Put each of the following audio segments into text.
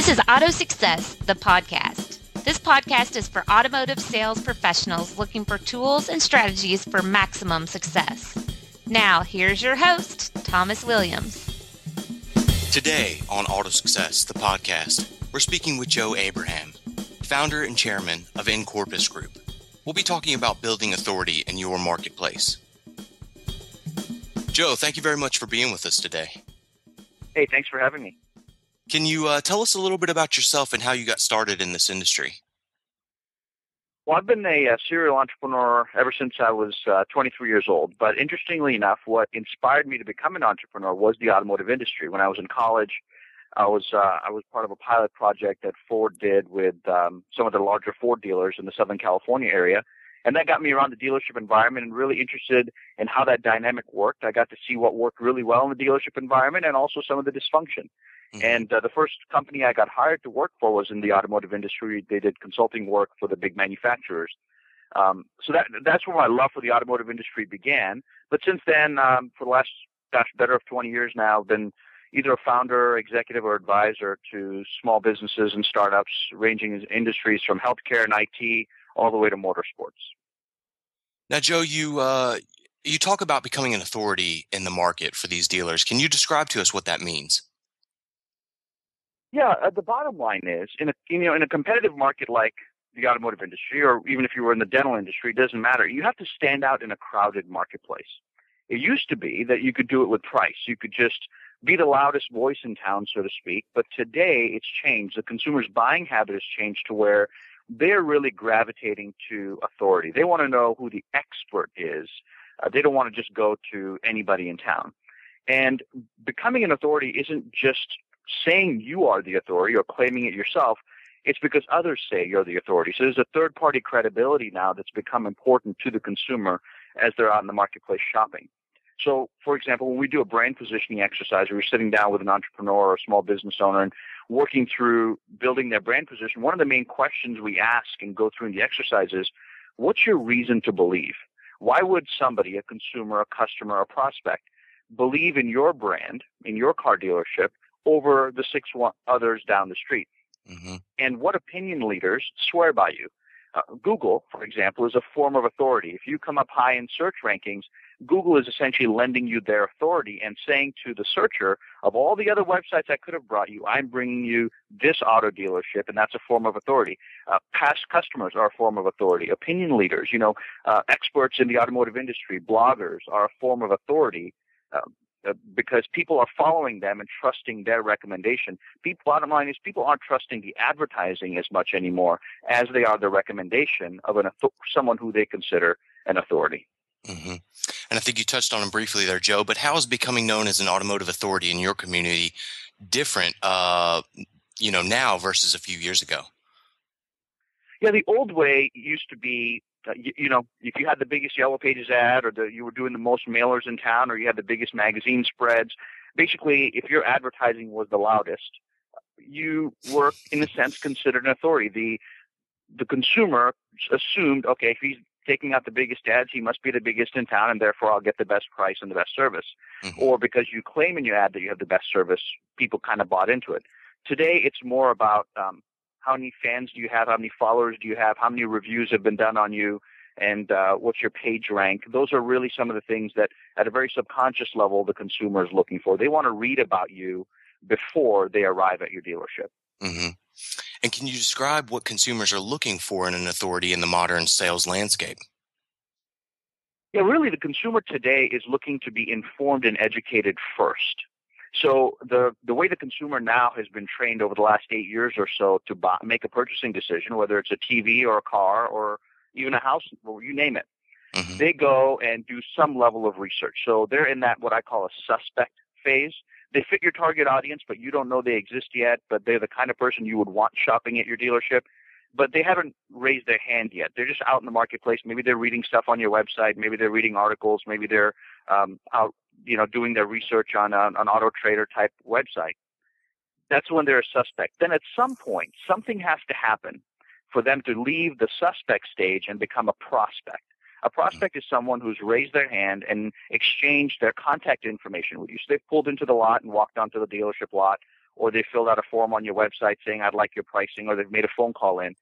This is Auto Success, the podcast. This podcast is for automotive sales professionals looking for tools and strategies for maximum success. Now, here's your host, Thomas Williams. Today on Auto Success, the podcast, we're speaking with Joe Abraham, founder and chairman of Encorpus Group. We'll be talking about building authority in your marketplace. Joe, thank you very much for being with us today. Hey, thanks for having me. Can you uh, tell us a little bit about yourself and how you got started in this industry? Well, I've been a, a serial entrepreneur ever since I was uh, 23 years old. But interestingly enough, what inspired me to become an entrepreneur was the automotive industry. When I was in college, I was uh, I was part of a pilot project that Ford did with um, some of the larger Ford dealers in the Southern California area, and that got me around the dealership environment and really interested in how that dynamic worked. I got to see what worked really well in the dealership environment and also some of the dysfunction. Mm-hmm. And uh, the first company I got hired to work for was in the automotive industry. They did consulting work for the big manufacturers. Um, so that that's where my love for the automotive industry began. But since then, um, for the last gosh, better of 20 years now, I've been either a founder, executive, or advisor to small businesses and startups, ranging in industries from healthcare and IT all the way to motorsports. Now, Joe, you uh, you talk about becoming an authority in the market for these dealers. Can you describe to us what that means? Yeah, uh, the bottom line is in a you know in a competitive market like the automotive industry, or even if you were in the dental industry, it doesn't matter. You have to stand out in a crowded marketplace. It used to be that you could do it with price. You could just be the loudest voice in town, so to speak. But today it's changed. The consumer's buying habit has changed to where they're really gravitating to authority. They want to know who the expert is. Uh, they don't want to just go to anybody in town. And becoming an authority isn't just saying you are the authority or claiming it yourself. It's because others say you're the authority. So there's a third party credibility now that's become important to the consumer as they're out in the marketplace shopping. So, for example, when we do a brand positioning exercise, we're sitting down with an entrepreneur or a small business owner and working through building their brand position, one of the main questions we ask and go through in the exercise is, what's your reason to believe? Why would somebody, a consumer, a customer, a prospect, believe in your brand, in your car dealership, over the six others down the street? Mm-hmm. And what opinion leaders swear by you? Uh, Google, for example, is a form of authority. If you come up high in search rankings, Google is essentially lending you their authority and saying to the searcher, of all the other websites I could have brought you, I'm bringing you this auto dealership, and that's a form of authority. Uh, past customers are a form of authority. Opinion leaders, you know, uh, experts in the automotive industry, bloggers are a form of authority. Uh, uh because people are following them and trusting their recommendation. People, bottom line is people aren't trusting the advertising as much anymore as they are the recommendation of an someone who they consider an authority. Mm-hmm. And I think you touched on them briefly there, Joe. But how is becoming known as an automotive authority in your community different, uh, you know, now versus a few years ago? Yeah, the old way used to be, uh, you, you, know, if you had the biggest Yellow Pages ad, or the, you were doing the most mailers in town, or you had the biggest magazine spreads. Basically, if your advertising was the loudest, you were, in a sense, considered an authority. The the consumer assumed, okay, if he's taking out the biggest ads, he must be the biggest in town, and therefore I'll get the best price and the best service. Mm-hmm. Or because you claim in your ad that you have the best service, people kind of bought into it. Today, it's more about um, how many fans do you have, how many followers do you have, how many reviews have been done on you, and uh, what's your page rank. Those are really some of the things that, at a very subconscious level, the consumer is looking for. They want to read about you before they arrive at your dealership. Mm-hmm. And can you describe what consumers are looking for in an authority in the modern sales landscape? Yeah, really, the consumer today is looking to be informed and educated first. So the the way the consumer now has been trained over the last eight years or so to buy, make a purchasing decision, whether it's a TV or a car or even a house, or you name it, mm-hmm. they go and do some level of research. So they're in that what I call a suspect phase they fit your target audience, but you don't know they exist yet, but they're the kind of person you would want shopping at your dealership. But they haven't raised their hand yet. They're just out in the marketplace. Maybe they're reading stuff on your website. Maybe they're reading articles. Maybe they're um, out, you know, doing their research on a, an auto trader type website. That's when they're a suspect. Then at some point, something has to happen for them to leave the suspect stage and become a prospect. A prospect is someone who's raised their hand and exchanged their contact information with you. So they've pulled into the lot and walked onto the dealership lot, or they filled out a form on your website saying, I'd like your pricing, or they've made a phone call in.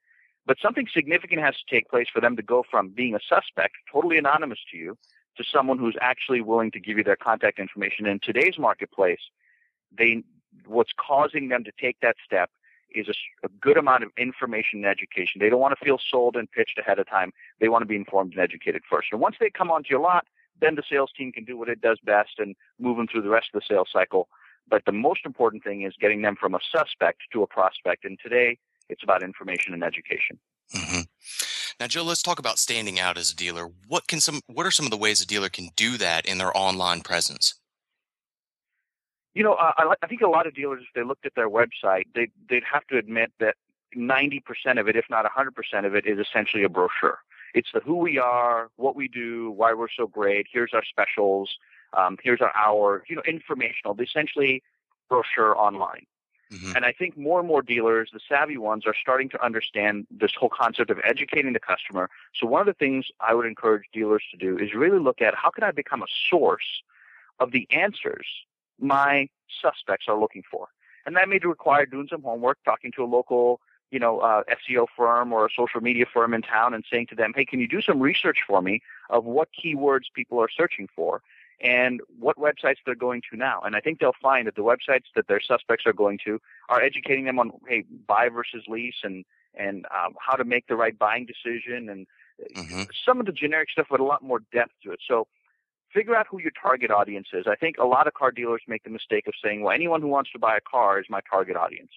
But something significant has to take place for them to go from being a suspect, totally anonymous to you, to someone who's actually willing to give you their contact information. In today's marketplace, they what's causing them to take that step is a, a, good amount of information and education. They don't want to feel sold and pitched ahead of time. They want to be informed and educated first. And once they come onto your lot, then the sales team can do what it does best and move them through the rest of the sales cycle. But the most important thing is getting them from a suspect to a prospect. And today, it's about information and education. Mm-hmm. Now, Joe, let's talk about standing out as a dealer. What can some? What are some of the ways a dealer can do that in their online presence? You know, I, I think a lot of dealers, if they looked at their website, they they'd have to admit that 90% of it, if not 100% of it, is essentially a brochure. It's the who we are, what we do, why we're so great. Here's our specials. Um, here's our hour. You know, informational. Essentially, brochure online. Mm-hmm. And I think more and more dealers, the savvy ones, are starting to understand this whole concept of educating the customer. So one of the things I would encourage dealers to do is really look at how can I become a source of the answers my suspects are looking for. And that may require doing some homework, talking to a local, you know, uh, SEO firm or a social media firm in town and saying to them, hey, can you do some research for me of what keywords people are searching for? and what websites they're going to now. And I think they'll find that the websites that their suspects are going to are educating them on hey buy versus lease and and um, how to make the right buying decision and mm-hmm. some of the generic stuff with a lot more depth to it. So figure out who your target audience is. I think a lot of car dealers make the mistake of saying, well, anyone who wants to buy a car is my target audience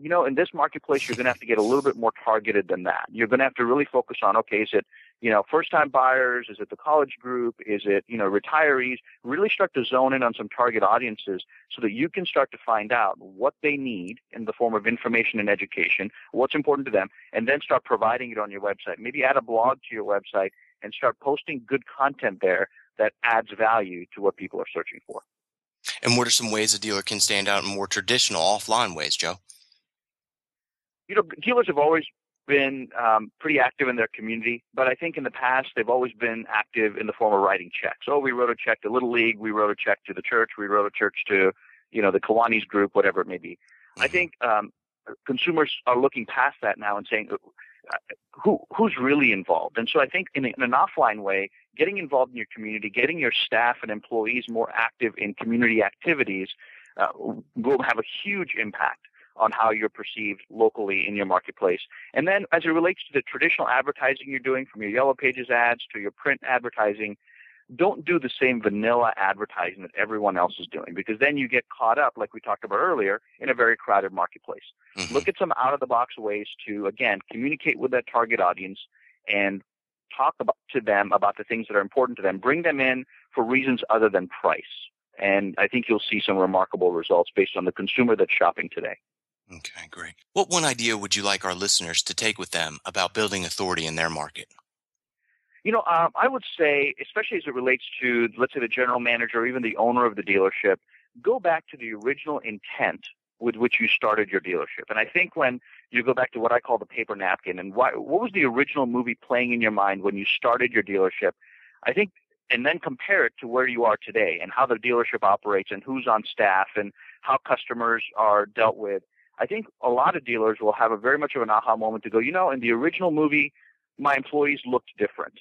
you know, in this marketplace, you're going to have to get a little bit more targeted than that. You're going to have to really focus on, okay, is it, you know, first time buyers? Is it the college group? Is it, you know, retirees? Really start to zone in on some target audiences so that you can start to find out what they need in the form of information and education, what's important to them, and then start providing it on your website. Maybe add a blog to your website and start posting good content there that adds value to what people are searching for. And what are some ways a dealer can stand out in more traditional offline ways, Joe? You know, dealers have always been um, pretty active in their community, but I think in the past they've always been active in the form of writing checks. Oh, we wrote a check to Little League, we wrote a check to the church, we wrote a church to, you know, the Kiwanis group, whatever it may be. Mm-hmm. I think um, consumers are looking past that now and saying, uh, who who's really involved? And so I think in, in an offline way, getting involved in your community, getting your staff and employees more active in community activities uh, will have a huge impact on how you're perceived locally in your marketplace. And then as it relates to the traditional advertising you're doing from your yellow pages ads to your print advertising, don't do the same vanilla advertising that everyone else is doing because then you get caught up, like we talked about earlier, in a very crowded marketplace. Mm-hmm. Look at some out of the box ways to, again, communicate with that target audience and talk about, to them about the things that are important to them. Bring them in for reasons other than price. And I think you'll see some remarkable results based on the consumer that's shopping today. Okay, great. What one idea would you like our listeners to take with them about building authority in their market? You know, um, I would say, especially as it relates to, let's say, the general manager or even the owner of the dealership, go back to the original intent with which you started your dealership. And I think when you go back to what I call the paper napkin and why, what was the original movie playing in your mind when you started your dealership, I think, and then compare it to where you are today and how the dealership operates and who's on staff and how customers are dealt with. I think a lot of dealers will have a very much of an aha moment to go, you know, in the original movie, my employees looked different.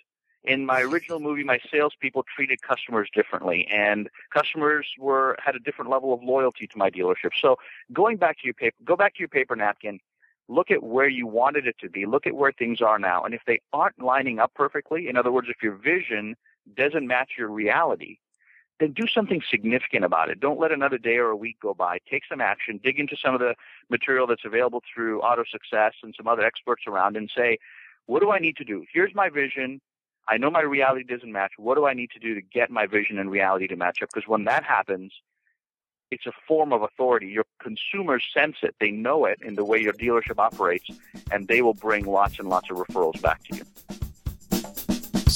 In my original movie, my salespeople treated customers differently, and customers were had a different level of loyalty to my dealership. So, going back to your paper, go back to your paper napkin, look at where you wanted it to be, look at where things are now, and if they aren't lining up perfectly, in other words, if your vision doesn't match your reality, then do something significant about it. Don't let another day or a week go by. Take some action. Dig into some of the material that's available through Auto Success and some other experts around and say, what do I need to do? Here's my vision. I know my reality doesn't match. What do I need to do to get my vision and reality to match up? Because when that happens, it's a form of authority. Your consumers sense it. They know it in the way your dealership operates, and they will bring lots and lots of referrals back to you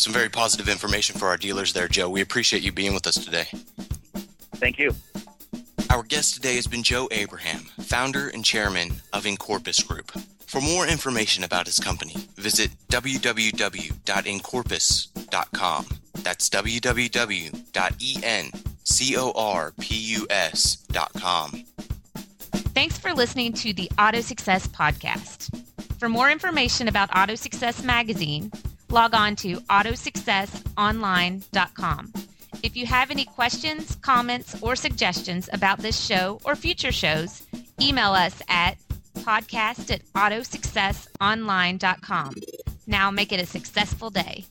some very positive information for our dealers there, Joe. We appreciate you being with us today. Thank you. Our guest today has been Joe Abraham, founder and chairman of Incorpus Group. For more information about his company, visit www.incorpus.com. That's www.encorpus.com. Thanks for listening to the Auto Success Podcast. For more information about Auto Success Magazine, log on to autosuccessonline.com. If you have any questions, comments, or suggestions about this show or future shows, email us at podcast at autosuccessonline.com. Now make it a successful day.